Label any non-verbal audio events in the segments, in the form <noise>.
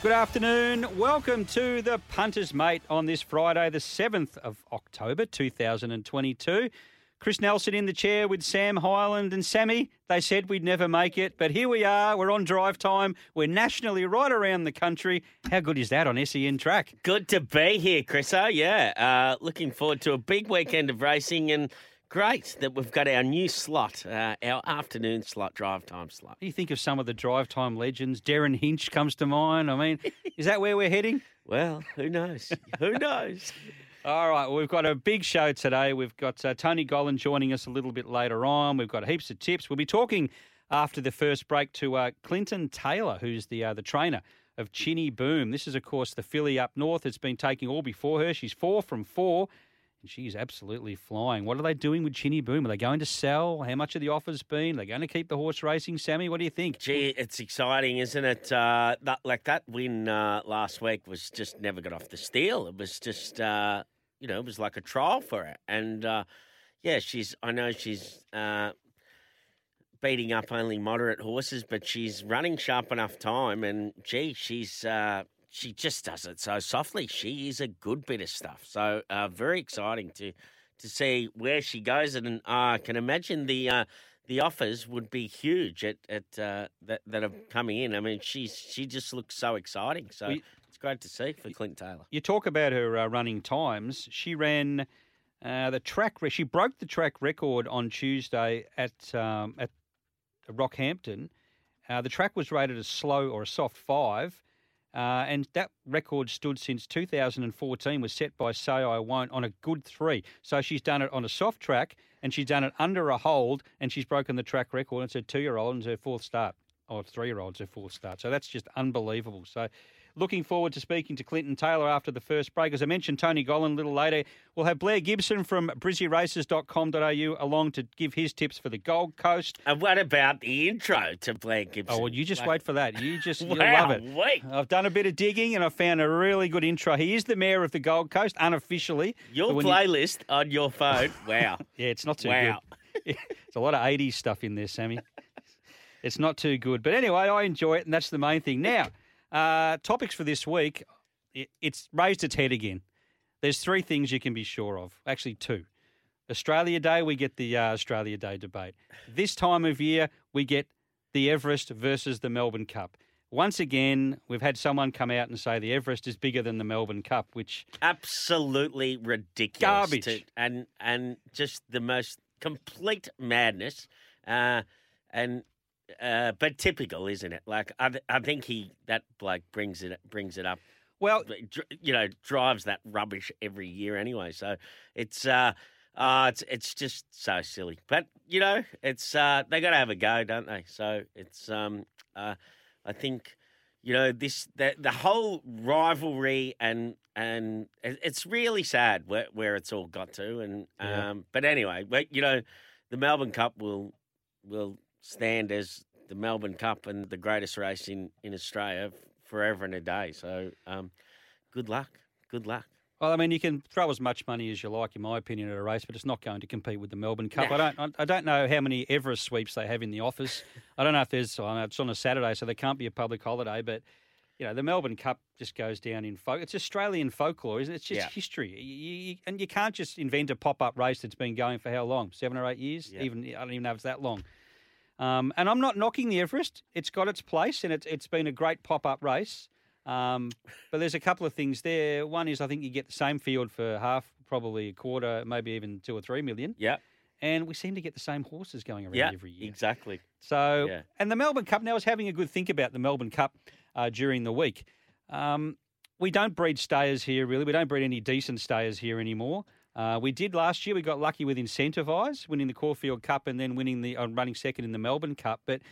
Good afternoon. Welcome to the Punters Mate on this Friday, the 7th of October 2022. Chris Nelson in the chair with Sam Highland and Sammy. They said we'd never make it, but here we are. We're on drive time. We're nationally right around the country. How good is that on SEN track? Good to be here, Chriso. Yeah, uh, looking forward to a big weekend of racing and great that we've got our new slot, uh, our afternoon slot, drive time slot. You think of some of the drive time legends? Derryn Hinch comes to mind. I mean, is that where we're heading? <laughs> Well, who knows? who knows? All right, well, we've got a big show today. We've got uh, Tony Gollan joining us a little bit later on. We've got heaps of tips. We'll be talking after the first break to uh, Clinton Taylor, who's the uh, the trainer of Chinny Boom. This is, of course, the filly up north. It's been taking all before her. She's four from four, and she's absolutely flying. What are they doing with Chinny Boom? Are they going to sell? How much of the offer's been? Are they going to keep the horse racing? Sammy, what do you think? Gee, it's exciting, isn't it? Uh, that like that win uh, last week was just never got off the steel. It was just, uh, you know, it was like a trial for her, and uh, yeah, she's. I know she's uh, beating up only moderate horses, but she's running sharp enough time, and gee, she's. She just does it so softly. She is a good bit of stuff. So uh, very exciting to to see where she goes, and I uh, can imagine the uh, the offers would be huge at at uh, that that are coming in. I mean, she's she just looks so exciting. So We- it's great to see for Clint Taylor. You talk about her uh, running times. She ran uh, the track. Re- she broke the track record on Tuesday at um, at Rockhampton. Uh, the track was rated as slow or a soft five, uh, and that record stood since 2014. Was set by Say I Won't on a good three. So she's done it on a soft track, and she's done it under a hold, and she's broken the track record. It's her two-year-old and it's her fourth start, or three-year-old, it's her fourth start. So that's just unbelievable. So. Looking forward to speaking to Clinton Taylor after the first break. As I mentioned, Tony Gollan a little later. We'll have Blair Gibson from brizzyraces.com.au along to give his tips for the Gold Coast. And what about the intro to Blair Gibson? Oh, well, you just Like, wait for that. You just <laughs> you'll love it. wait. I've done a bit of digging and I found a really good intro. He is the mayor of the Gold Coast, unofficially. Your when you- playlist on your phone. <laughs> Wow. yeah, it's not too Wow. good. <laughs> It's a lot of 80s stuff in there, Sammy. It's not too good. But anyway, I enjoy it, and that's the main thing. Now, uh, topics for this week. It, it's raised its head again. There's three things you can be sure of. Actually, two. Australia Day, we get the uh, Australia Day debate. This time of year, we get the Everest versus the Melbourne Cup. Once again, we've had someone come out and say the Everest is bigger than the Melbourne Cup, which absolutely ridiculous. Garbage. to- and and just the most complete madness. Uh, and uh, but typical, isn't it? Like I, th- I think he that bloke brings it brings it up. Well, dr- you know, drives that rubbish every year anyway. So it's uh, uh it's it's just so silly. But you know, it's uh, they got to have a go, don't they? So it's um, uh, I think you know this the the whole rivalry and and it's really sad where where it's all got to. And Yeah. um, but anyway, but you know, the Melbourne Cup will will stand as the Melbourne Cup and the greatest race in in Australia forever and a day. So um, good luck, good luck. Well, I mean, you can throw as much money as you like, in my opinion, at a race, but it's not going to compete with the Melbourne Cup. I don't, I- I don't know how many Everest sweeps they have in the office. <laughs> I don't know if there's. I know it's on a Saturday, so there can't be a public holiday. But you know, the Melbourne Cup just goes down in folk. It's Australian folklore, isn't it? It's just Yeah. history, You- you- and you can't just invent a pop-up race that's been going for how long? Seven or eight years? Yeah. Even I don't even know if it's that long. Um, and I'm not knocking the Everest. It's got its place, and it's it's been a great pop-up race. Um, but there's a couple of things there. One is I think you get the same field for half, probably a quarter, maybe even two or three million. Yeah, And we seem to get the same horses going around yeah, every year. exactly. So, Yeah. and the Melbourne Cup, now I was having a good think about the Melbourne Cup uh, during the week. Um, we don't breed stayers here, really. We don't breed any decent stayers here anymore. Uh, we did last year. We got lucky with Incentivise, winning the Caulfield Cup and then winning the uh, running second in the Melbourne Cup. But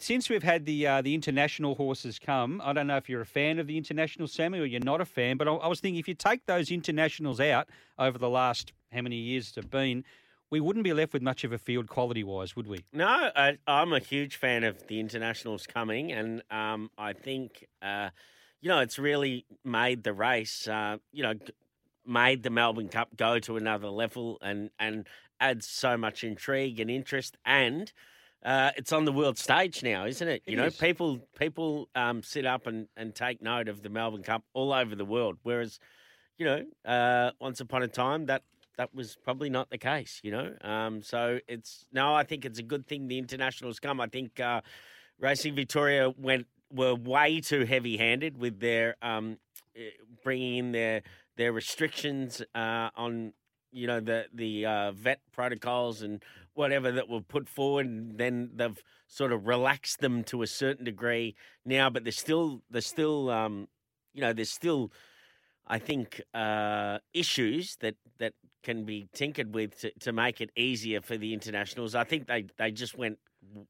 since we've had the uh, the international horses come, I don't know if you're a fan of the international Sammy or you're not a fan. But I, I was thinking if you take those internationals out over the last how many years it's been, we wouldn't be left with much of a field quality wise, would we? No, I, I'm a huge fan of the internationals coming, and um, I think uh, you know it's really made the race. Uh, you know, made the Melbourne Cup go to another level, and and adds so much intrigue and interest, and uh, it's on the world stage now, isn't it? You It know, is. people people um, sit up and, and take note of the Melbourne Cup all over the world, whereas you know, uh, once upon a time that that was probably not the case, you know. Um, so it's no, I think it's a good thing the internationals come. I think uh, Racing Victoria went were way too heavy handed with their um, eh, bringing in their their restrictions uh, on you know the the uh, vet protocols and whatever that were put forward. And then they've sort of relaxed them to a certain degree now, but there's still there's still um, you know there's still I think uh, issues that that can be tinkered with to, to make it easier for the internationals. I think they they just went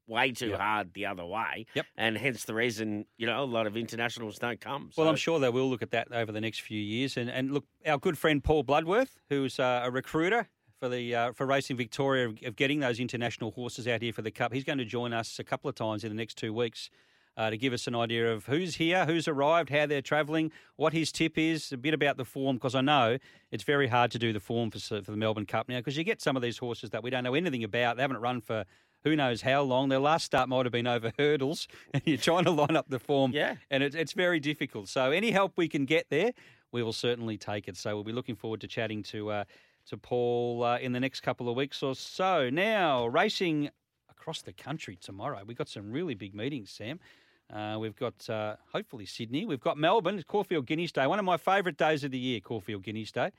way too Yep. hard the other way, Yep. and hence the reason you know a lot of internationals don't come. Well, I'm sure they will look at that over the next few years. And, and look, our good friend Paul Bloodworth, who's uh, a recruiter for the uh, for Racing Victoria of, of getting those international horses out here for the Cup, he's going to join us a couple of times in the next two weeks. Uh, to give us an idea of who's here, who's arrived, how they're travelling, what his tip is, a bit about the form, because I know it's very hard to do the form for, for the Melbourne Cup now, because you get some of these horses that we don't know anything about. They haven't run for who knows how long. Their last start might have been over hurdles, and <laughs> you're trying to line up the form Yeah. and it, it's very difficult. So any help we can get there, we will certainly take it. So we'll be looking forward to chatting to uh, to Paul uh, in the next couple of weeks or so. Now racing across the country tomorrow. We've got some really big meetings, Sam. Uh, we've got uh, hopefully Sydney. We've got Melbourne. It's Caulfield Guineas Day. One of my favourite days of the year. Caulfield Guineas Day.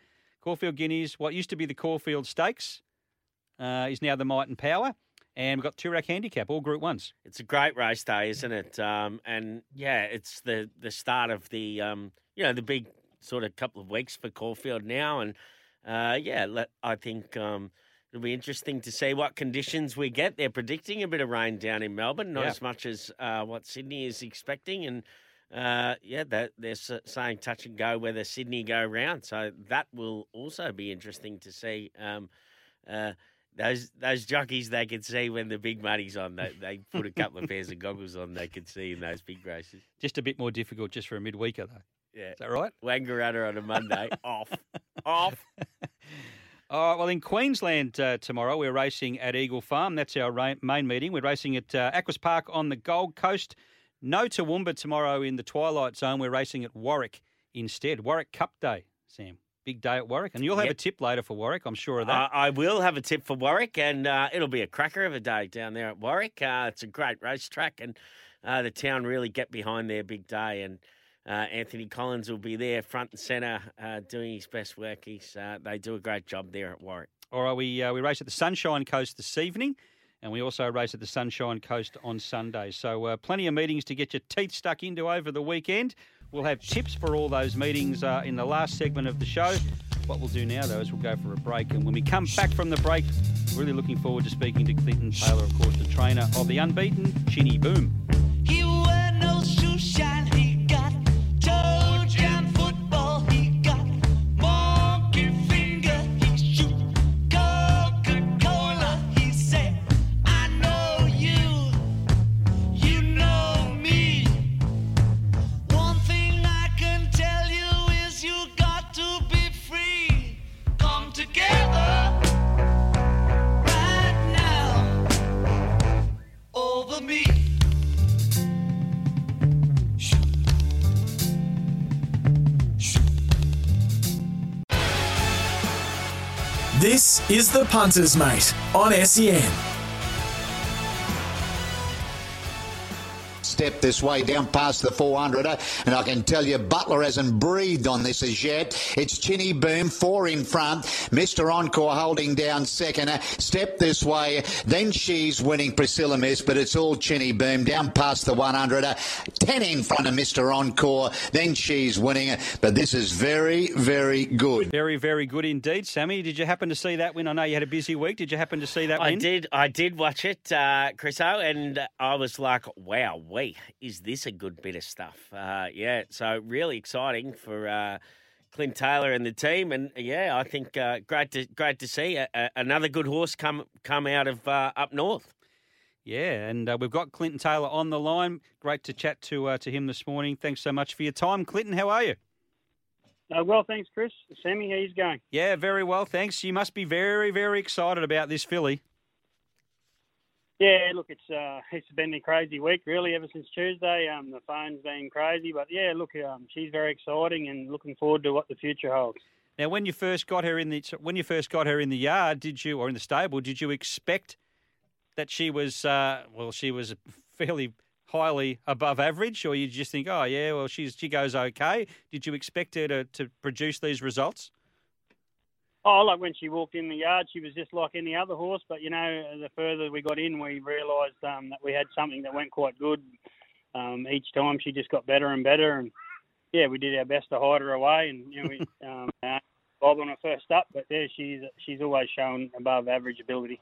Caulfield Guineas. What used to be the Caulfield Stakes uh, is now the Might and Power. And we've got Toorak Handicap, all Group Ones. It's a great race day, isn't it? Um, and yeah, it's the the start of the um, you know the big sort of couple of weeks for Caulfield now, and uh, yeah, let, I think um, it'll be interesting to see what conditions we get. They're predicting a bit of rain down in Melbourne, not as much as uh, what Sydney is expecting, and uh, yeah, that, they're saying touch and go whether Sydney go round, so that will also be interesting to see. Um, uh, those those jockeys they can see when the big money's on. They they put a couple of pairs of goggles on. They can see in those big races. Just a bit more difficult just for a midweeker, though. Yeah, Is that right? Wangaratta on a Monday <laughs> off off. <laughs> All right, well, in Queensland uh, tomorrow, we're racing at Eagle Farm. That's our ra- main meeting. We're racing at uh, Aquis Park on the Gold Coast. No Toowoomba tomorrow in the Twilight Zone. We're racing at Warwick instead. Warwick Cup Day, Sam. Big day at Warwick. And you'll have Yep. a tip later for Warwick, I'm sure of Uh, that. I will have a tip for Warwick, and uh, it'll be a cracker of a day down there at Warwick. Uh, it's a great racetrack, and uh, the town really get behind their big day. And uh, Anthony Collins will be there front and centre uh, doing his best work. He's, uh, they do a great job there at Warwick. All right, we, uh, we race at the Sunshine Coast this evening. And we also race at the Sunshine Coast on Sunday. So, uh, plenty of meetings to get your teeth stuck into over the weekend. We'll have tips for all those meetings uh, in the last segment of the show. What we'll do now, though, is we'll go for a break. And when we come back from the break, we're really looking forward to speaking to Clinton Taylor, of course, the trainer of the unbeaten Chinny Boom. Is the Punters Mate on SEN. step this way down past the 400 and I can tell you Butler hasn't breathed on this as yet. It's Chinny Boom, four in front. Mr. Encore holding down second. Step this way. Then she's winning Priscilla Miss, but it's all Chinny Boom down past the 100. 10 in front of Mr. Encore. Then she's winning. But this is very, very good. Very, very good indeed, Sammy. Did you happen to see that win? I know you had a busy week. Did you happen to see that I win? did. I did watch it, uh, Chriso, and I was like, "Wow, we is this a good bit of stuff?" Uh, yeah, so really exciting for uh, Clint Taylor and the team, and yeah, I think uh, great to great to see a, a, another good horse come come out of uh, up north. Yeah, and uh, we've got Clinton Taylor on the line. Great to chat to uh, to him this morning. Thanks so much for your time, Clinton. How are you? Uh, well, thanks, Chris. Sammy, how you going? Yeah, very well, thanks. You must be very, very excited about this filly. Yeah, look, it's uh, it's been a crazy week, really, ever since Tuesday. Um, the phone's been crazy, but yeah, look, um, she's very exciting, and looking forward to what the future holds. Now, when you first got her in the when you first got her in the yard, did you or in the stable, did you expect that she was uh, well, she was fairly highly above average, or you just think, oh yeah, well she's she goes okay? Did you expect her to, to produce these results? Oh, like when she walked in the yard, she was just like any other horse. But you know, the further we got in, we realised um, that we had something that went quite good. Um, each time, she just got better and better, and yeah, we did our best to hide her away. And you know, we <laughs> um, uh, Bob on her first up, but yeah, she's she's always shown above average ability.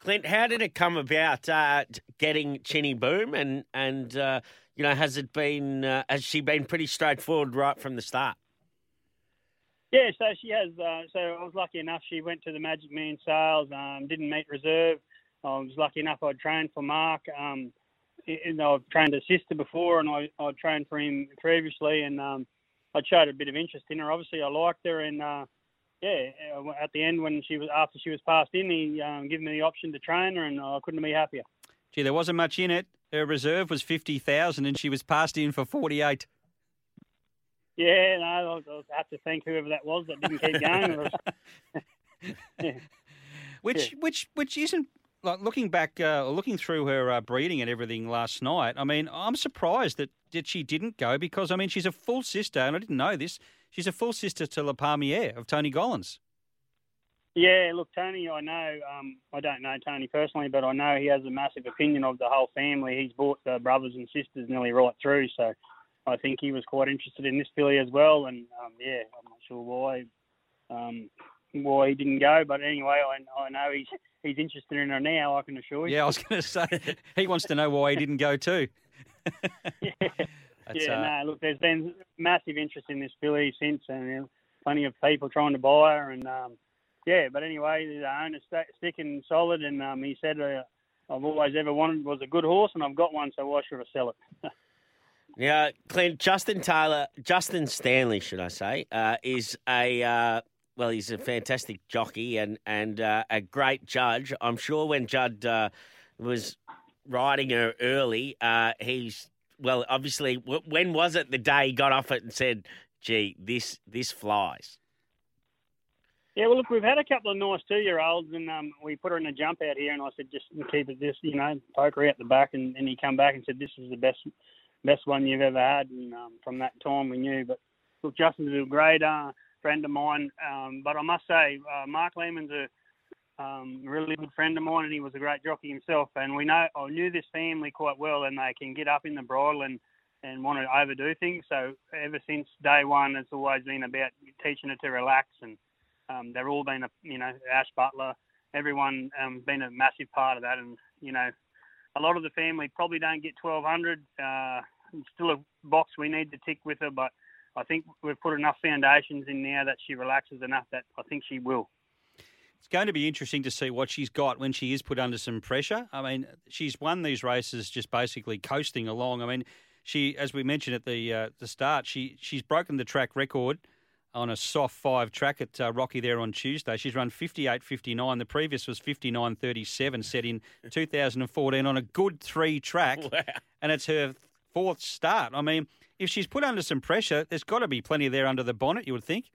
Clint, how did it come about uh, getting Chinny Boom, and and uh, you know, has it been uh, has she been pretty straightforward right from the start? Yeah, so she has. Uh, so I was lucky enough. She went to the Magic Millions sales. Um, didn't meet reserve. I was lucky enough. I trained for Mark. Um, and I've trained a sister before, and I I trained for him previously, and um, I showed a bit of interest in her. Obviously, I liked her, and uh, yeah, uh, at the end when she was after she was passed in, he um, gave me the option to train her, and I couldn't be happier. Gee, there wasn't much in it. Her reserve was fifty thousand, and she was passed in for forty eight. Yeah, no, I'll, I'll have to thank whoever that was that didn't keep going. <laughs> yeah. Which which which isn't like looking back, uh, looking through her uh, breeding and everything last night. I mean, I'm surprised that that she didn't go because I mean she's a full sister, and I didn't know this. She's a full sister to La Palmiere of Tony Gollan's. Yeah, look, Tony, I know, um, I don't know Tony personally, but I know he has a massive opinion of the whole family. He's bought the brothers and sisters nearly right through, so I think he was quite interested in this filly as well. And um, yeah, I'm not sure why um, why he didn't go, but anyway, I, I know he's he's interested in her now. I can assure you. Yeah, I was <laughs> going to say he wants to know why he didn't go too. <laughs> yeah, yeah. uh, No, look, there's been massive interest in this filly since, and plenty of people trying to buy her, and um, yeah. But anyway, the owner's sticking solid, and um, he said, uh, "I've always ever wanted was a good horse, and I've got one, so why should I sell it?" <laughs> Now, Clint, Justin Taylor, Justin Stanley, should I say, uh, is a uh, well, he's a fantastic jockey and and uh, a great judge. I'm sure when Judd uh, was riding her early, uh, he's well, obviously, w- when was it the day he got off it and said, "Gee, this this flies." Yeah, well, look, we've had a couple of nice two-year-olds, and um, we put her in a jump out here, and I said, just keep it this, you know, poke her out the back, and, and he come back and said, this is the best, best one you've ever had, and um, from that time we knew. But look, Justin's a great uh, friend of mine, um, but I must say, uh, Mark Lehman's a um, really good friend of mine, and he was a great jockey himself. And we know, I knew this family quite well, and they can get up in the bridle and and want to overdo things. So ever since day one, it's always been about teaching her to relax and um, they've all been, a, you know, Ash Butler, everyone um, been a massive part of that. And, you know, a lot of the family probably don't get 1200. Uh, it's still a box we need to tick with her, but I think we've put enough foundations in now that she relaxes enough that I think she will. It's going to be interesting to see what she's got when she is put under some pressure. I mean, she's won these races just basically coasting along. I mean, she, as we mentioned at the uh, the start, she she's broken the track record on a soft five track at uh, Rocky there on Tuesday. She's run 58.59. The previous was 59.37, set in <laughs> 2014 on a good three track, Wow. and it's her fourth start. I mean, if she's put under some pressure, there's got to be plenty there under the bonnet. You would think.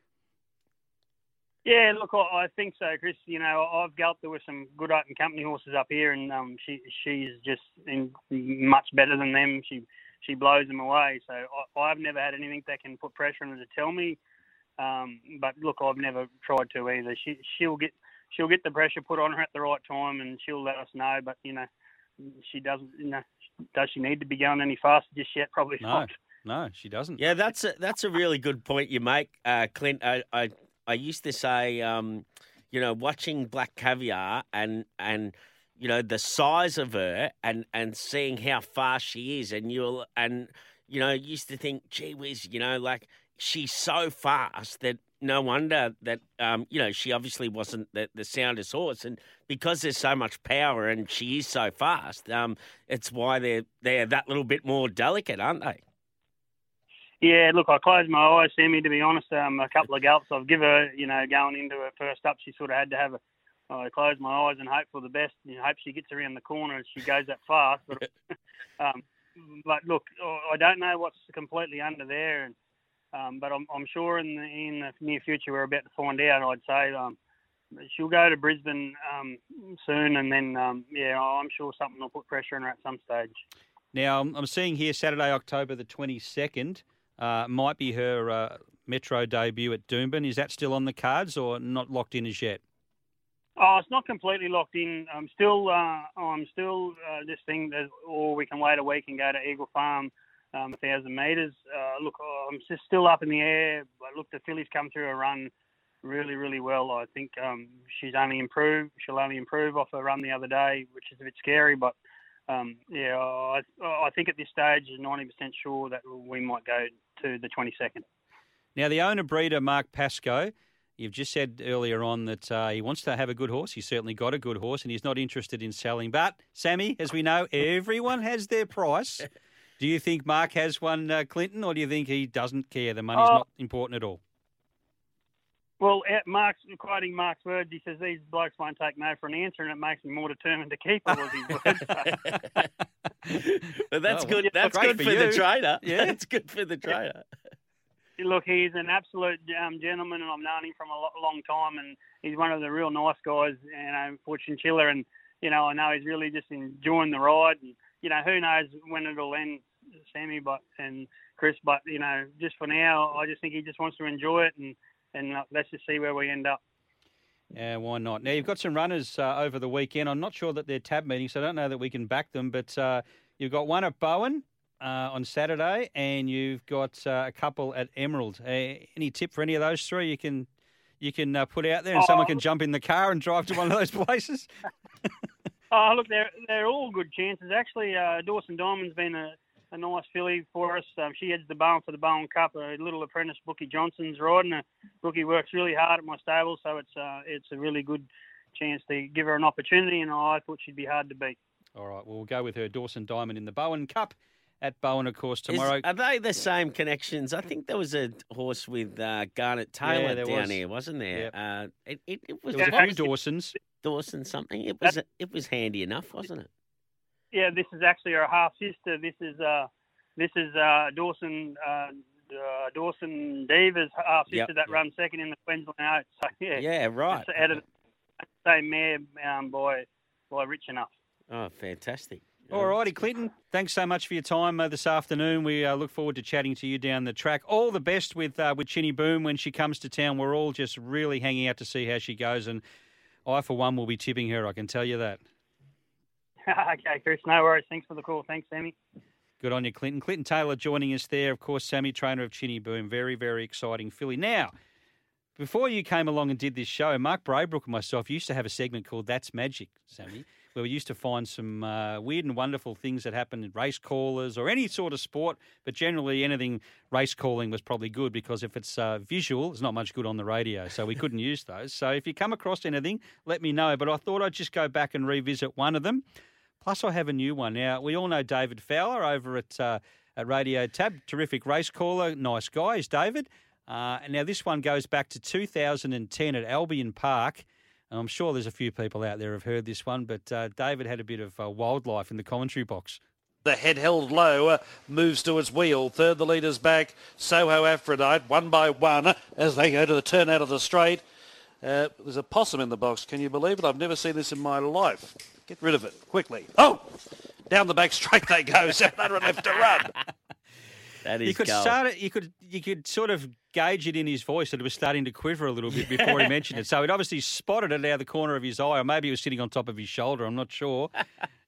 Yeah, look, I think so, Chris. You know, I've galloped her with some good open company horses up here, and um, she she's just much better than them. She she blows them away. So I, I've never had anything that can put pressure on her to tell me. Um, but look, I've never tried to either. She she'll get she'll get the pressure put on her at the right time, and she'll let us know. But you know, she doesn't. You know, does she need to be going any faster just yet? Probably No, not. no, she doesn't. Yeah, that's a, that's a really good point you make, uh, Clint. I, I I used to say, um, you know, watching Black Caviar and and you know the size of her and and seeing how fast she is, and you'll and you know used to think, gee whiz, you know, like she's so fast that no wonder that um, you know she obviously wasn't the, the soundest horse, and because there's so much power and she is so fast, um, it's why they're they're that little bit more delicate, aren't they? Yeah, look, I closed my eyes, Sammy. To be honest, um, a couple of gallops I've give her, you know, going into her first up, she sort of had to have a. I closed my eyes and hope for the best. You know, hope she gets around the corner and she goes that fast. But, <laughs> <laughs> um, but look, I don't know what's completely under there, and um, but I'm, I'm sure in the in the near future we're about to find out. I'd say um, she'll go to Brisbane um, soon, and then um, yeah, I'm sure something will put pressure on her at some stage. Now, I'm I'm seeing here Saturday, October the 22nd, uh, might be her uh, Metro debut at Doomben. Is that still on the cards or not locked in as yet? Oh, it's not completely locked in. I'm still, uh, I'm still uh, just thinking that, or we can wait a week and go to Eagle Farm, um, a thousand metres. Uh, look, I'm just still up in the air. But look, the filly's come through a run really, really well. I think um, she's only improved. She'll only improve off her run the other day, which is a bit scary. But um, yeah, I, I think at this stage, 90% sure that we might go to the 22nd. Now, the owner breeder, Mark Pascoe, you've just said earlier on that uh, he wants to have a good horse. He's certainly got a good horse and he's not interested in selling. But, Sammy, as we know, everyone has their price. <laughs> Do you think Mark has one, uh, Clinton, or do you think he doesn't care? The money's Oh. not important at all. Well, Mark's quoting Mark's words. He says these blokes won't take no for an answer, and it makes me more determined to keep it. Was his words. But that's Oh, good. well, That's good for for, the trader. Yeah. <laughs> that's good for the trader. Look, he's an absolute um, gentleman, and I've known him from a lo- long time, and he's one of the real nice guys, you know, for Chinchilla, and you know, I know he's really just enjoying the ride, and you know, who knows when it'll end, Sammy, but and Chris, but you know, just for now, I just think he just wants to enjoy it, and and uh, let's just see where we end up. Yeah, why not? Now, you've got some runners uh, over the weekend. I'm not sure that they're tab meetings, so I don't know that we can back them, but uh, you've got one at Bowen uh, on Saturday, and you've got uh, a couple at Emerald. Uh, any tip for any of those three you can you can uh, put out there, and someone Oh. can jump in the car and drive to one of those <laughs> places? <laughs> Oh, look, they're they're all good chances. Actually, uh, Dawson Diamond's been a, a nice filly for us. Um, she heads the Bowen for the Bowen Cup. A little apprentice Bookie Johnson's riding. her. Bookie works really hard at my stable, so it's uh, it's a really good chance to give her an opportunity, and I thought she'd be hard to beat. All right, well, we'll go with her, Dawson Diamond, in the Bowen Cup at Bowen, of course, Is- tomorrow. are they the same connections? I think there was a horse with uh, Garnet Taylor there down was. here, wasn't there? Yep. Uh, it, it, it was, there was a few Dawsons. Dawson something. It was it was handy enough, wasn't it? Yeah, this is actually her half sister. This is uh, this is uh, Dawson uh, uh, Dawson Deva's half sister Yep, that yep. runs second in the Queensland Oaks. So yeah, Yeah, right. it's out of the same mare um, by by Rich Enough. Oh, fantastic. All righty, Clinton. Thanks so much for your time uh, this afternoon. We uh, look forward to chatting to you down the track. All the best with uh, with Chinny Boom when she comes to town. We're all just really hanging out to see how she goes, and I, for one, will be tipping her. I can tell you that. <laughs> okay, Chris, no worries. Thanks for the call. Thanks, Sammy. Good on you, Clinton. Clinton Taylor joining us there. Of course, Sammy, trainer of Chinny Boom. Very, very exciting filly. Now, before you came along and did this show, Mark Braybrook and myself used to have a segment called That's Magic, Sammy, where we used to find some uh, weird and wonderful things that happened in race callers or any sort of sport, but generally anything race calling was probably good because if it's uh, visual, it's not much good on the radio, so we couldn't <laughs> use those. So if you come across anything, let me know. But I thought I'd just go back and revisit one of them. Plus, I have a new one. Now, we all know David Fowler over at, uh, at Radio Tab. Terrific race caller. Nice guy is David. Uh, and now, this one goes back to 2010 at Albion Park. And I'm sure there's a few people out there have heard this one, but uh, David had a bit of uh, wildlife in the commentary box. The head held low, uh, moves to its wheel. Third, the leader's back. Soho Aphrodite, one by one, as they go to the turn out of the straight. Uh, there's a possum in the box. Can you believe it? I've never seen this in my life. Get rid of it quickly. Oh, down the back straight they go. <laughs> 700 left to run. <laughs> That is You could gold. start it. You could you could sort of gauge it in his voice that it was starting to quiver a little bit <laughs> before he mentioned it. So he'd obviously spotted it out of the corner of his eye, or maybe he was sitting on top of his shoulder. I'm not sure.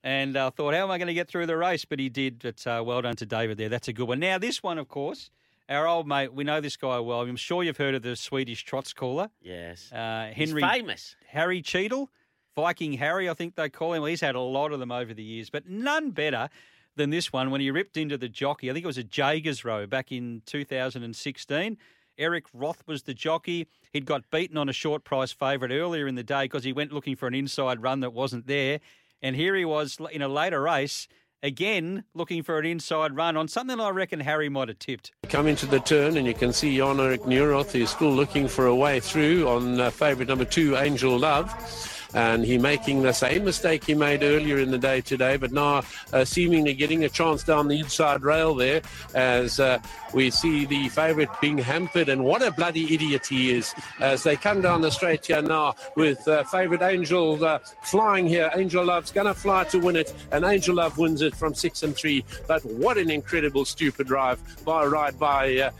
and uh, thought, how am I going to get through the race? But he did. But uh, well done to David there. That's a good one. Now this one, of course, our old mate. We know this guy well. I'm sure you've heard of the Swedish trots caller, Yes. uh, He's Henry famous. Harry Cheadle, Viking Harry, I think they call him. Well, he's had a lot of them over the years, but none better than this one when he ripped into the jockey. I think it was a Jägersro back in 2016. Eric Roth was the jockey. He'd got beaten on a short price favourite earlier in the day because he went looking for an inside run that wasn't there. And here he was in a later race, again looking for an inside run on something I reckon Harry might have tipped. Come into the turn and you can see Jan Erik Neuroth is still looking for a way through on uh, favourite number two, Angel Love. And he making the same mistake he made earlier in the day today, but now uh, seemingly getting a chance down the inside rail there as uh, we see the favourite being hampered. And what a bloody idiot he is as they come down the straight here now with uh, favourite Angel uh, flying here. Angel Love's going to fly to win it, and Angel Love wins it from six and three. But what an incredible stupid drive by ride by uh.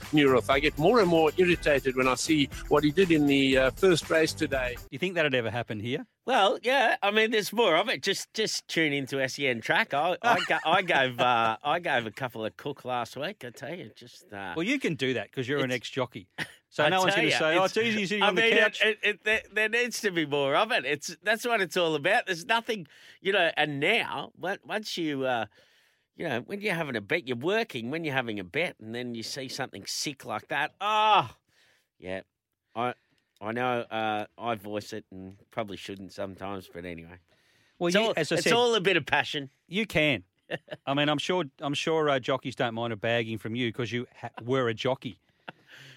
I get more and more irritated when I see what he did in the uh, first race today. Do you think that'd ever happen here? Well, yeah. I mean, there's more of it. Just just tune into SEN track. I I, ga- I gave uh, I gave a couple of cook last week. I tell you, just uh, Well, you can do that because you're an ex jockey. <laughs> So I no one's going to say, "Oh, it's easy sitting I on the mean, it- couch." It, it, there, there needs to be more of it. It's that's what it's all about. There's nothing, you know. And now, once you, uh, you know, when you're having a bet, you're working. When you're having a bet, and then you see something sick like that, oh, yeah. I I know uh, I voice it and probably shouldn't sometimes, but anyway, well, it's, you, all, as I it's said, all a bit of passion. you can. I mean, I'm sure. I'm sure uh, jockeys don't mind a bagging from you because you ha- were a jockey.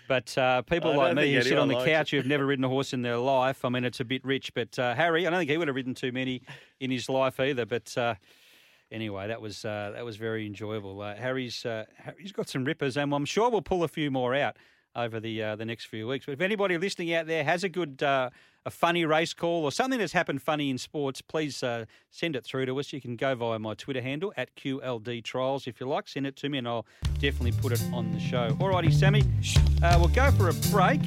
But uh, people I like me who sit on the couch who have never ridden a horse in their life, I mean, it's a bit rich. But uh, Harry, I don't think he would have ridden too many in his life either. But uh, anyway, that was uh, that was very enjoyable. Uh, Harry's uh, Harry's got some rippers, and I'm sure we'll pull a few more out over the uh, the next few weeks. But if anybody listening out there has a good uh, a funny race call or something that's happened funny in sports, please uh, send it through to us. You can go via my Twitter handle at QLD Trials if you like. Send it to me, and I'll definitely put it on the show. Alrighty, Sammy, uh, we'll go for a break.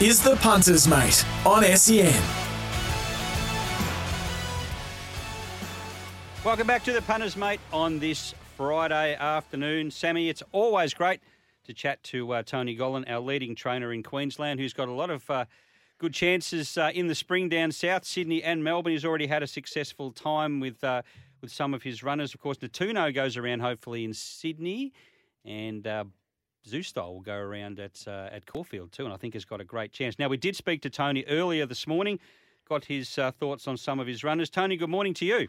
Is the Punters Mate on SEN. Welcome back to the Punters, mate, on this Friday afternoon. Sammy, it's always great to chat to uh, Tony Gollan, our leading trainer in Queensland, who's got a lot of uh, good chances uh, in the spring down south, Sydney and Melbourne. He's already had a successful time with uh, with some of his runners. Of course, Natuno goes around hopefully in Sydney, and uh, Zoustyle will go around at uh, at Caulfield too, and I think has got a great chance. Now, we did speak to Tony earlier this morning, got his uh, thoughts on some of his runners. Tony, good morning to you.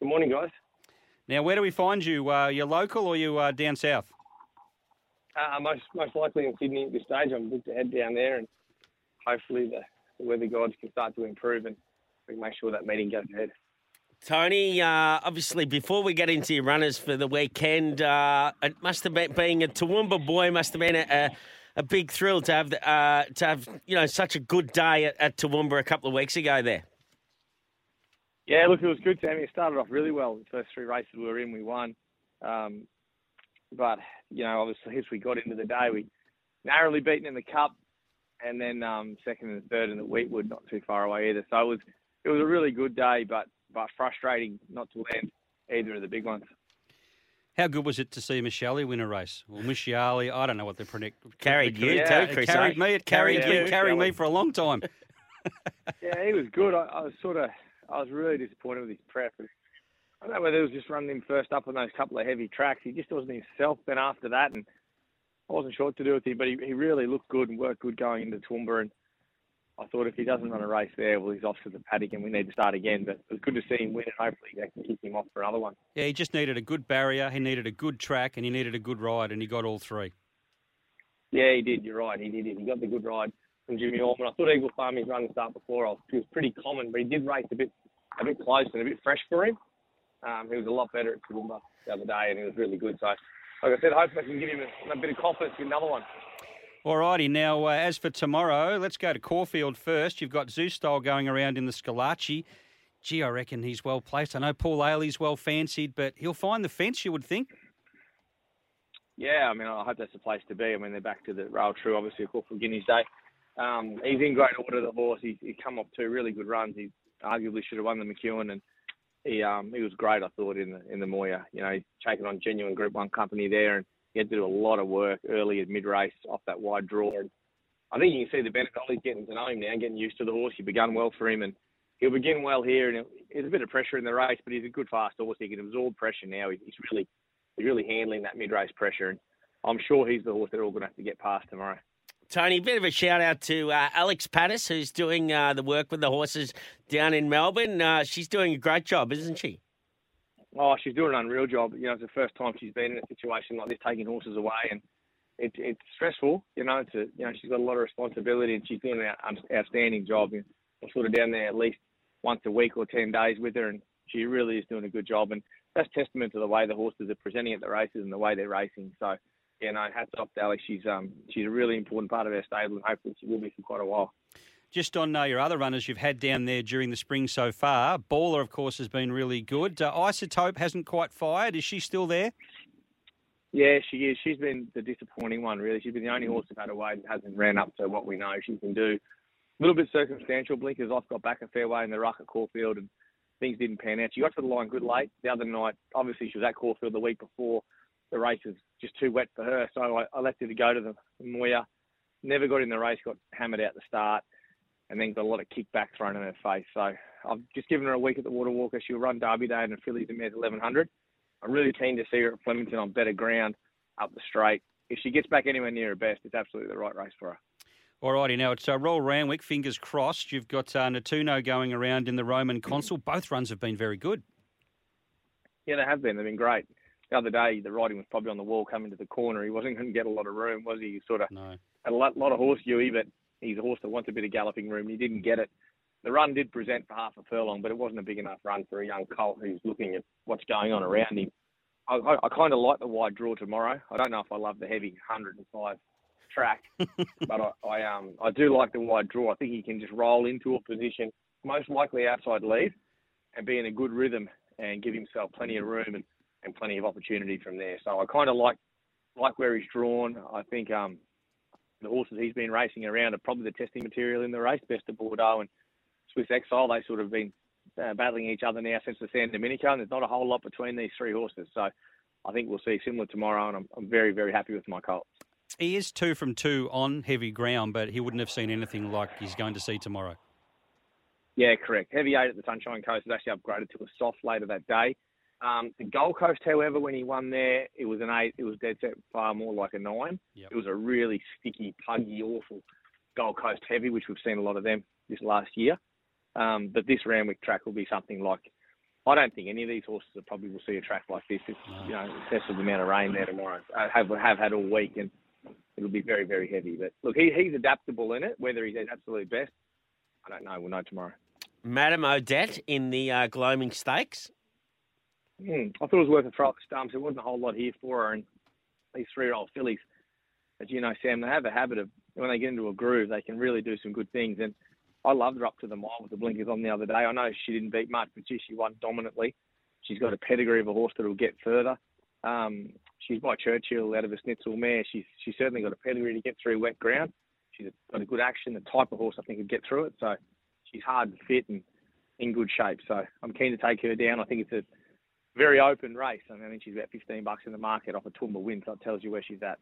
Good morning, guys. Now, where do we find you? Uh, you local or you uh, down south? Uh, most most likely in Sydney at this stage. I'm booked to head down there, and hopefully the, the weather gods can start to improve, and we can make sure that meeting goes ahead. Tony, uh, obviously, before we get into your runners for the weekend, uh, it must have been being a Toowoomba boy must have been a, a, big thrill to have the, uh, to have you know such a good day at, at Toowoomba a couple of weeks ago. There, Yeah, look, it was good, Sammy. It started off really well. The first three races we were in, we won. Um, but, you know, obviously as we got into the day, we narrowly beaten in the Cup and then um, second and third in the Weetwood, not too far away either. So it was it was a really good day, but but frustrating not to land either of the big ones. How good was it to see Michelle win a race? Well, Michelle, I don't know what the predict. Carried you Yeah. too, Chris. It carried eh? me. It carried, Carried me, you. carried me for a long time. <laughs> Yeah, he was good. I, I was sort of I was really disappointed with his prep. I don't know whether it was just running him first up on those couple of heavy tracks. He just wasn't himself. Then after that, and I wasn't sure what to do with him, but he, he really looked good and worked good going into Toowoomba. And I thought if he doesn't run a race there, well, he's off to the paddock and we need to start again. But it was good to see him win, and hopefully they can kick him off for another one. Yeah, he just needed a good barrier, he needed a good track, and he needed a good ride, and he got all three. Yeah, he did. You're right. He did. He got the good ride from Jimmy Orman. I thought Eagle Farm his run and start before. I was, he was pretty common, but he did race a bit, a bit close and a bit fresh for him. Um, he was a lot better at Toowoomba the other day, and he was really good. So, like I said, hopefully I can give him a, a bit of confidence with another one. All righty, now uh, as for tomorrow, let's go to Caulfield first. You've got Zoustyle going around in the Schillaci. Gee, I reckon he's well placed. I know Paul Ailey's well fancied, but he'll find the fence, you would think. Yeah, I mean, I hope that's the place to be. I mean, they're back to the rail true, obviously, of course, for Guinea's Day. Um, he's in great order, the horse. He's, he's come off two really good runs. He arguably should have won the McEwen, and he um, he was great, I thought, in the in the Moir. You know, taking on genuine Group 1 company there, and he had to do a lot of work early at mid-race off that wide draw. And I think you can see the benefit. Ollie's getting to know him now, getting used to the horse. He begun well for him, and he'll begin well here. And there's a bit of pressure in the race, but he's a good fast horse. He can absorb pressure now. He's really he's really handling that mid-race pressure, and I'm sure he's the horse they're all going to have to get past tomorrow. Tony, a bit of a shout out to uh, Alex Pattis, who's doing uh, the work with the horses down in Melbourne. Uh, she's doing a great job, isn't she? Oh, she's doing an unreal job. You know, it's the first time she's been in a situation like this, taking horses away, and it's it's stressful. You know, a, you know she's got a lot of responsibility, and she's doing an outstanding job. Know, I'm sort of down there at least once a week or ten days with her, and she really is doing a good job. And that's testament to the way the horses are presenting at the races and the way they're racing. So, you know, hats off to Alex. She's um she's a really important part of our stable, and hopefully she will be for quite a while. Just on uh, your other runners you've had down there during the spring so far, Baller, of course, has been really good. Uh, Isotope hasn't quite fired. Is she still there? Yeah, she is. She's been the disappointing one, really. She's been the only horse who've had a weight that hasn't ran up to what we know she can do. A little bit circumstantial. Blinkers off, got back a fair way in the ruck at Caulfield, and things didn't pan out. She got to the line good late the other night. Obviously, she was at Caulfield the week before. The race was just too wet for her, so I, left to go to the Moir. Never got in the race, got hammered out the start, and then got a lot of kickback thrown in her face. So I've just given her a week at the Water Walker. She'll run Derby Day and the Fillies and Mares 1100. I'm really keen to see her at Flemington on better ground up the straight. If she gets back anywhere near her best, it's absolutely the right race for her. All righty, now it's uh, Royal Randwick, fingers crossed. You've got uh, Natuno going around in the Roman Consul. Both runs have been very good. Yeah, they have been. They've been great. The other day, the riding was probably on the wall coming to the corner. He wasn't going to get a lot of room, was he? Sort of No. had a lot, lot of horse Huey, but he's a horse that wants a bit of galloping room. He didn't get it. The run did present for half a furlong, but it wasn't a big enough run for a young colt who's looking at what's going on around him. I, I, I kind of like the wide draw tomorrow. I don't know if I love the heavy 105 track, <laughs> but I, I um I do like the wide draw. I think he can just roll into a position, most likely outside lead, and be in a good rhythm and give himself plenty of room and, and plenty of opportunity from there. So I kind of like like where he's drawn. I think um the horses he's been racing around are probably the testing material in the race. Best of Bordeaux and Swiss Exile. They sort of been uh, battling each other now since the San Domenico, and there's not a whole lot between these three horses. So I think we'll see similar tomorrow, and I'm, I'm very, very happy with my Colts. He is two from two on heavy ground, but he wouldn't have seen anything like he's going to see tomorrow. Yeah, correct. Heavy eight at the Sunshine Coast was actually upgraded to a soft later that day. Um, the Gold Coast, however, when he won there, it was an eight. It was dead set far more like a nine. Yep. It was a really sticky, puggy, awful Gold Coast heavy, which we've seen a lot of them this last year. Um, but this Randwick track will be something like. I don't think any of these horses are probably will see a track like this. It's, you know, excessive amount of rain there tomorrow. I have have had all week, and it'll be very, very heavy. But look, he, he's adaptable in it. Whether he's at absolute best, I don't know. We'll know tomorrow. Madame Odette in the uh, Gloaming Stakes. Hmm, I thought it was worth a throw at the stumps. There wasn't a whole lot here for her, and these three-year-old fillies, as you know, Sam, they have a habit of when they get into a groove, they can really do some good things. And I loved her up to the mile with the blinkers on the other day. I know she didn't beat much, but she, won dominantly. She's got a pedigree of a horse that will get further. Um, she's by Churchill out of a Snitzel mare. She's she's certainly got a pedigree to get through wet ground. She's got a good action, the type of horse I think would get through it. So she's hard and fit and in good shape. So I'm keen to take her down. I think it's a very open race. I, mean, I think she's about 15 bucks in the market off a Toowoomba win, so it tells you where she's at.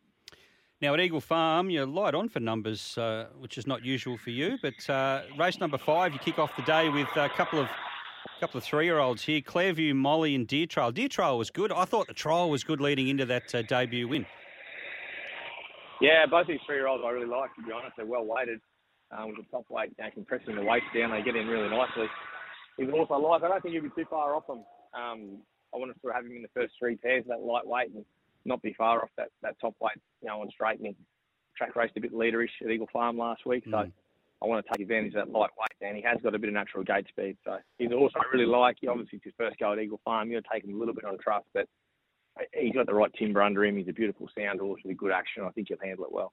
Now at Eagle Farm, you're light on for numbers, uh, which is not usual for you. But uh, race number five, you kick off the day with a couple of couple of three-year-olds here: Clairview, Molly, and Deer Trail. Deer Trail was good. I thought the trial was good leading into that uh, debut win. Yeah, both these three-year-olds I really like. To be honest, they're well weighted. Um, with the top weight, they can press the weights down. They get in really nicely. He's an horse I like. I don't think you'd be too far off them. Um, I want to sort of have him in the first three pairs, of that lightweight, and not be far off that, that top weight, you know, on straightening. Track raced a bit leaderish at Eagle Farm last week, so I want to take advantage of that lightweight, and he has got a bit of natural gate speed. So he's also I really like. He obviously it's his first go at Eagle Farm. You're take him a little bit on trust, but he's got the right timber under him. He's a beautiful sound horse with good action. I think he'll handle it well.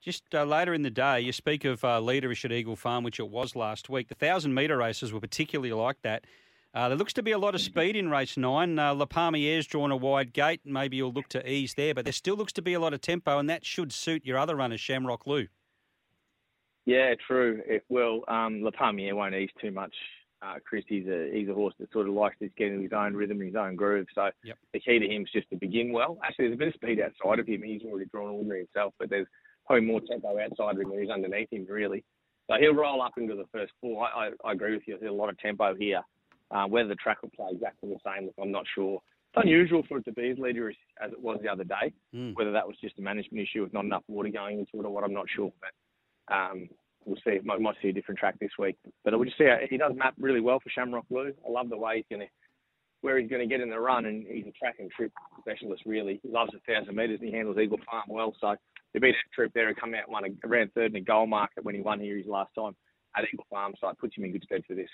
Just uh, later in the day, you speak of uh, leaderish at Eagle Farm, which it was last week. The thousand metre races were particularly like that. Uh, there looks to be a lot of speed in race nine. Uh, La Palmiere's drawn a wide gate. Maybe you'll look to ease there, but there still looks to be a lot of tempo, and that should suit your other runner, Shamrock Lou. Yeah, true. It will. Um, La Palmiere won't ease too much. Uh, Chris, he's a he's a horse that sort of likes to get in his own rhythm, his own groove. So Yep. the key to him is just to begin well. Actually, there's a bit of speed outside of him. He's already drawn ordinary himself, but there's probably more tempo outside of him than he's underneath him, really. So he'll roll up into the first four. I, I, I agree with you. There's a lot of tempo here. Uh, whether the track will play exactly the same, look, I'm not sure. It's unusual for it to be as leader as, as it was the other day. Mm. Whether that was just a management issue with not enough water going into it or what, I'm not sure. But um, we'll see. Might, might see a different track this week. But we'll just see. How, he does map really well for Shamrock Blue. I love the way he's going to, where he's going to get in the run, and he's a track and trip specialist. Really, he loves a thousand metres and he handles Eagle Farm well. So to beat that trip there and come out and won a, around third in a goal market when he won here his last time at Eagle Farm. So it puts him in good stead for this.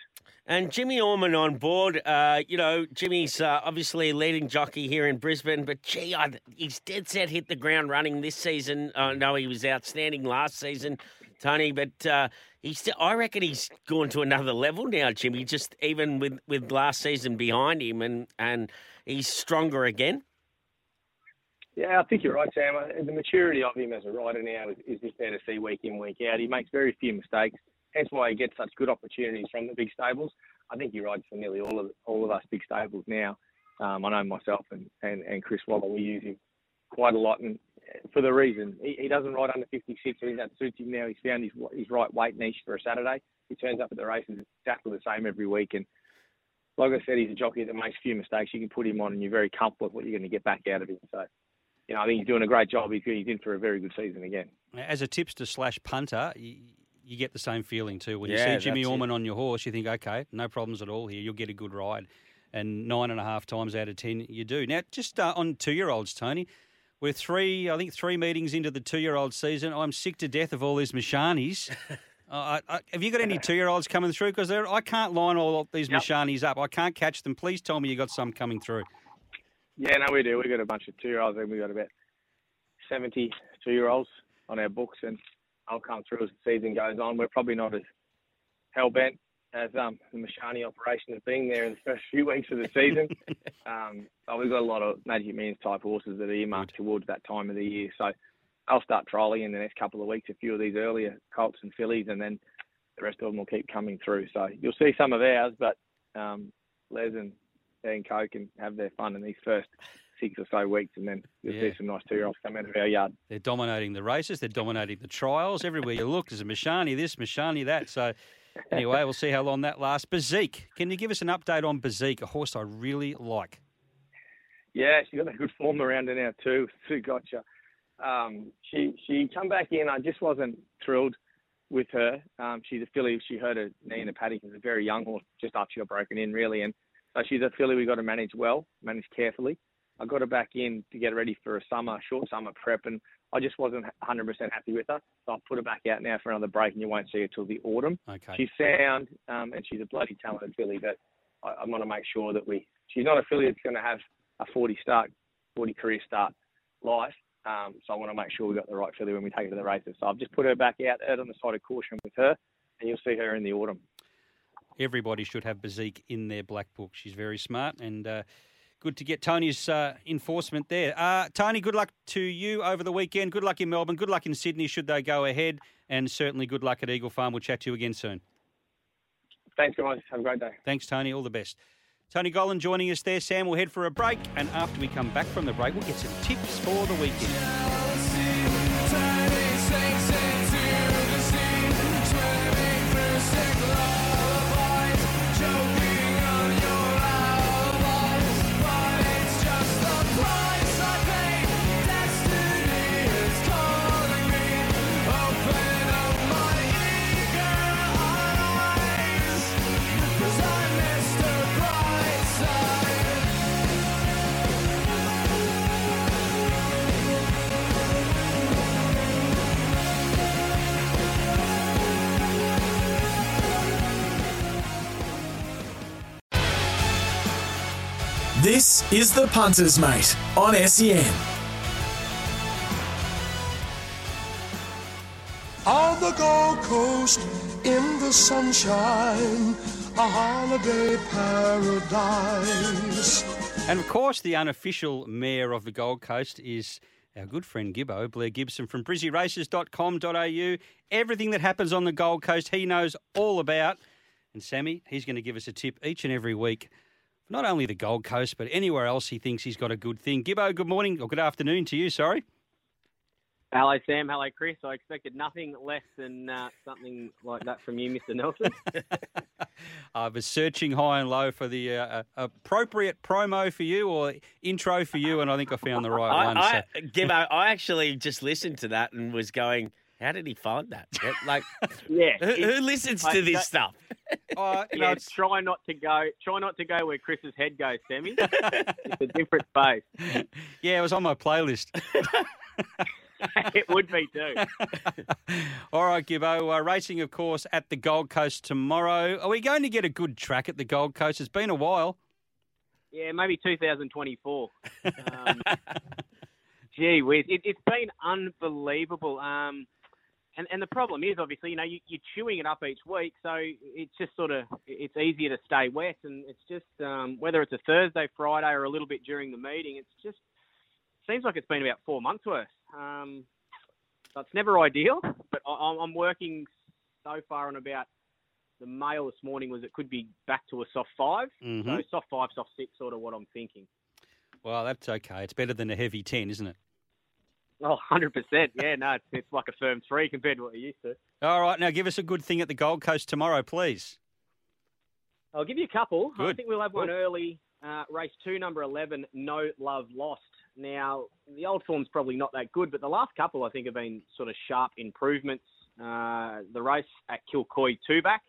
And Jimmy Orman on board. Uh, you know, Jimmy's uh, obviously a leading jockey here in Brisbane, but gee, I, he's dead set hit the ground running this season. I know he was outstanding last season, Tony, but uh, he's still, I reckon he's gone to another level now, Jimmy. Just even with, with last season behind him, and and he's stronger again. Yeah, I think you're right, Sam. Uh, The maturity of him as a rider now is, is just there to see week in, week out. He makes very few mistakes, hence why he gets such good opportunities from the big stables. I think he rides for nearly all of all of us big stables now. Um, I know myself and, and, and Chris Waller, we use him quite a lot, and for the reason he, he doesn't ride under 56. I think that suits him now. He's found his his right weight niche for a Saturday. He turns up at the races exactly the same every week, and like I said, he's a jockey that makes few mistakes. You can put him on, and you're very comfortable with what you're going to get back out of him. So you know, I think he's doing a great job. He's in for a very good season again. As a tipster slash punter, you, get the same feeling too. When you see Jimmy it. Orman on your horse, you think, okay, no problems at all here. You'll get a good ride. And nine and a half times out of ten, you do. Now, just uh, on two year olds, Tony, we're three, I think, three meetings into the two year old season. I'm sick to death of all these Mashanis. uh, <laughs> I, I, have you got any two year olds coming through? Because I can't line all these Yep. Mashanis up. I can't catch them. Please tell me you got some coming through. Yeah, no, we do. We've got a bunch of two year olds, and we've got about 70 two year olds on our books, and I'll come through as the season goes on. We're probably not as hell bent as um, the Mashani operation has been there in the first few <laughs> weeks of the season. <laughs> um, but we've got a lot of Magic Millions type horses that are earmarked towards that time of the year. So I'll start trolling in the next couple of weeks a few of these earlier Colts and fillies, and then the rest of them will keep coming through. So you'll see some of ours, but um, Les and Dan Co can have their fun in these first six or so weeks, and then you'll Yeah. see some nice two-year-olds come out of our yard. They're dominating the races. They're dominating the trials. Everywhere you look, there's a Mashani this, Mashani that. So, anyway, we'll see how long that lasts. Bazik, can you give us an update on Bazik, a horse I really like? Yeah, she's got a good form around her now too. <laughs> Sue Gotcha. Um, she she come back in. I just wasn't thrilled with her. Um, she's a filly. She hurt her knee in the paddock. She's a very young horse, just after she got broken in, really. And so she's a filly we got to manage well, manage carefully. I got her back in to get ready for a summer, short summer prep, and I just wasn't 100% happy with her. So I've put her back out now for another break, and you won't see her till the autumn. Okay. She's sound, um, and she's a bloody talented filly, but I, I want to make sure that we. She's not a filly that's going to have a 40 start, 40 career start life. Um, so I want to make sure we got the right filly when we take her to the races. So I've just put her back out, out on the side of caution with her. and you'll see her in the autumn. Everybody should have Bazik in their black book. She's very smart and uh, good to get Tony's uh, enforcement there. Uh, Tony, good luck to you over the weekend. Good luck in Melbourne. Good luck in Sydney should they go ahead. And certainly good luck at Eagle Farm. We'll chat to you again soon. Thanks, guys. Have a great day. Thanks, Tony. All the best. Tony Gollan joining us there. Sam, we'll head for a break. And after we come back from the break, we'll get some tips for the weekend. This is the Punters Mate on SEN. On the Gold Coast, in the sunshine, a holiday paradise. And of course, the unofficial mayor of the Gold Coast is our good friend Gibbo, Blair Gibson from brizzyraces.com.au. Everything that happens on the Gold Coast, he knows all about. And Sammy, he's going to give us a tip each and every week for not only the Gold Coast, but anywhere else he thinks he's got a good thing. Gibbo, good morning, or good afternoon to you, sorry. Hello, Sam. Hello, Chris. I expected nothing less than uh, something like that from you, Mr. Nelson. <laughs> <laughs> I was searching high and low for the uh, appropriate promo for you or intro for you, and I think I found the right one. I, so- Gibbo, I actually just listened to that and was going, how did he find that? Like, <laughs> yeah. who, who listens I- to this that- stuff? <laughs> Uh, <laughs> you know, try not to go. Try not to go where Chris's head goes, Sammy. it's a different space. yeah, it was on my playlist. it would be too. All right, Gibbo. Uh, racing, of course, at the Gold Coast tomorrow. Are we going to get a good track at the Gold Coast? It's been a while. Yeah, maybe 2024. Um, gee whiz, it, it's been unbelievable. Um, and and the problem is obviously, you know, you, you're chewing it up each week, so it's just sort of it's easier to stay wet, and it's just um, whether it's a Thursday, Friday, or a little bit during the meeting, it's just seems like it's been about four months worth. Um, so it's never ideal, but I, I'm- working so far on about the mail this morning was it could be back to a soft 5 Mhm. So soft five, soft six, sort of what I'm thinking. Well, that's okay. It's better than a heavy 10, isn't it? Oh, 100%. Yeah, no, it's, it's like a firm three compared to what you're used to. All right, now give us a good thing at the Gold Coast tomorrow, please. I'll give you a couple. I think we'll have one Good. early. Uh, race two, number 11, No Love Lost. Now, the old form's probably not that good, but the last couple I think have been sort of sharp improvements. Uh, the race at Kilcoy two back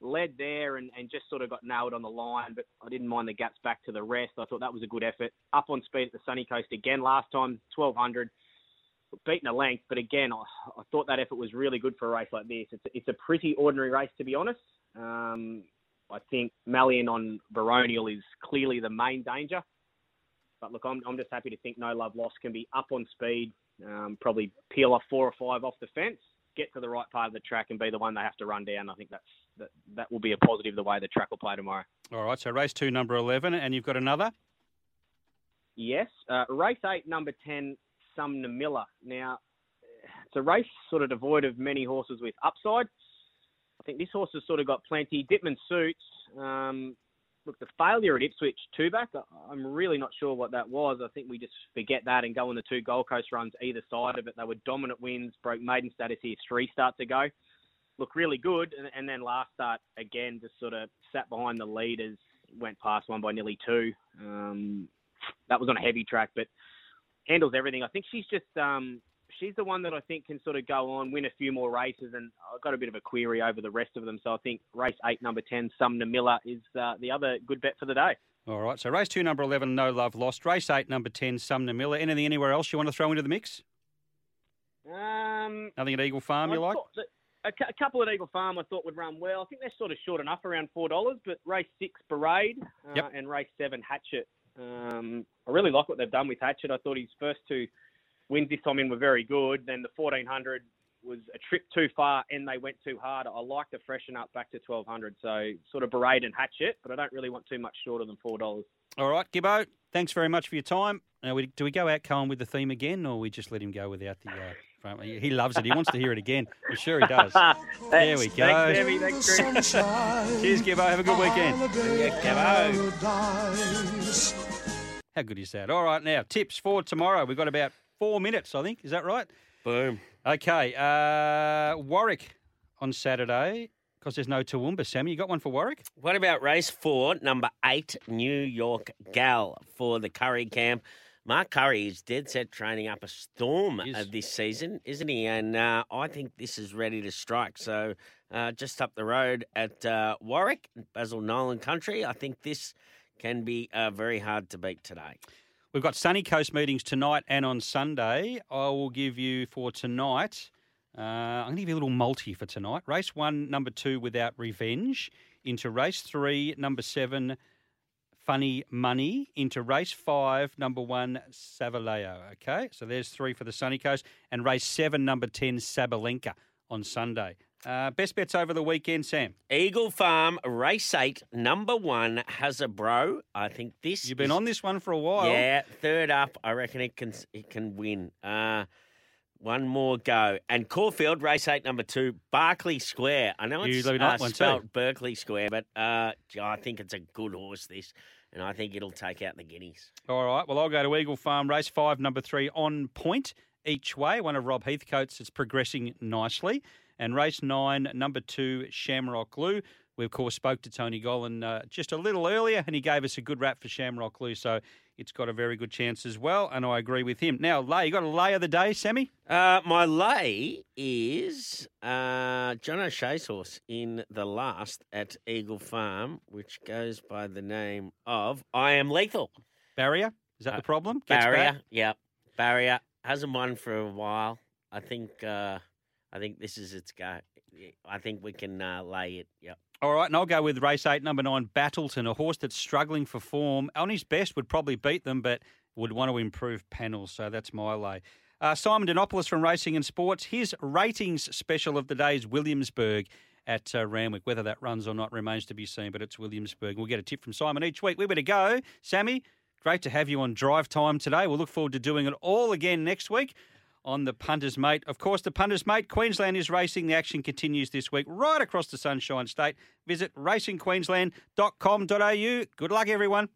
led there and, and just sort of got nailed on the line, but I didn't mind the gaps back to the rest. I thought that was a good effort. Up on speed at the Sunny Coast again last time, 1200. Beaten a length, but again, I, I thought that effort was really good for a race like this. It's, it's a pretty ordinary race, to be honest. Um, I think Malian on Baronial is clearly the main danger. But look, I'm, I'm just happy to think No Love Lost can be up on speed, um, probably peel off four or five off the fence, get to the right part of the track, and be the one they have to run down. I think that's that, that will be a positive the way the track will play tomorrow. All right, so race two, number 11, and you've got another? Yes. Uh, race eight, number 10, Sumner Miller. Now, it's a race sort of devoid of many horses with upside. I think this horse has sort of got plenty. Ditman suits. Um, look, the failure at Ipswich two back, I'm really not sure what that was. I think we just forget that and go on the two Gold Coast runs either side of it. They were dominant wins, broke maiden status here three starts ago. Look really good, and, and then last start again just sort of sat behind the leaders, went past one by nearly two. Um, that was on a heavy track, but handles everything. I think she's just um, she's the one that I think can sort of go on, win a few more races, and I've got a bit of a query over the rest of them. So I think race eight, number ten, Sumner Miller is uh, the other good bet for the day. All right, so race two, number 11, No Love Lost. Race eight, number 10, Sumner Miller. Anything anywhere else you want to throw into the mix? Um, Nothing at Eagle Farm you like? that A, a couple at Eagle Farm I thought would run well. I think they're sort of short enough around four dollars, but race six Parade uh, Yep. and race seven Hatchet. Um, I really like what they've done with Hatchet. I thought his first two wins this time in were very good. Then the fourteen hundred was a trip too far and they went too hard. I like to freshen up back to 1200 So sort of Parade and Hatchet, but I don't really want too much shorter than $4. All right, Gibbo, thanks very much for your time. Now, we, do we go out, Cohen, with the theme again, or we just let him go without the uh, front? He he loves it. He wants to hear it again. I'm sure he does. <laughs> there we go. Thanks, Debbie. Thanks, Chris. Cheers, Gibbo. Have a good weekend. Yeah, How good is that? All right, now, tips for tomorrow. We've got about four minutes, I think. Is that right? Boom. Okay. Uh, Warwick on Saturday, because there's no Toowoomba. Sammy, you got one for Warwick? What about race four, number eight, New York Gal for the Curry camp? Mark Curry is dead set training up a storm uh, this season, isn't he? And uh, I think this is ready to strike. So uh, just up the road at uh, Warwick, Basil Nolan Country, I think this can be uh, very hard to beat today. We've got Sunny Coast meetings tonight and on Sunday. I will give you for tonight. Uh, I'm going to give you a little multi for tonight. Race one, number two, without revenge. Into race three, number seven, funny money. Into race five, number one, Savaleo. Okay, so there's three for the Sunny Coast. And race seven, number 10, Sabalenka on Sunday. Uh, best bets over the weekend, Sam. Eagle Farm, race eight, number one, has a bro. I think this. You've been is- on this one for a while. Yeah, third up, I reckon it can it can win. Uh, one more go. And Caulfield, race eight, number two, Barclay Square. I know it's leave uh, one too. Berkeley Square, but uh, I think it's a good horse, this, and I think it'll take out the guineas. All right. Well, I'll go to Eagle Farm, race five, number three, on point each way. One of Rob Heathcote's. It's progressing nicely. And race nine, number two, Shamrock Glue. We, of course, spoke to Tony Gollan uh, just a little earlier, and he gave us a good rap for Shamrock Glue. So it's got a very good chance as well, and I agree with him. Now, lay, you got a lay of the day, Sammy? Uh, my lay is uh, John O'Shea's horse in the last at Eagle Farm, which goes by the name of I Am Lethal. Barrier? Is that Uh, the problem? Gets Barrier, back? yeah, barrier hasn't won for a while. I think uh, I think this is its go. I think we can uh, lay it. Yep. All right, and I'll go with race eight, number nine, Battleton, a horse that's struggling for form. On his best, would probably beat them, but would want to improve panels. So that's my lay. Uh, Simon Denopoulos from Racing and Sports. His ratings special of the day is Williamsburg at uh, Randwick. Whether that runs or not remains to be seen, but it's Williamsburg. We'll get a tip from Simon each week. We better go. Sammy, great to have you on drive time today. We'll look forward to doing it all again next week on the Punters Mate. Of course, the Punters Mate, Queensland is racing. The action continues this week right across the Sunshine State. Visit racingqueensland.com.au. Good luck, everyone.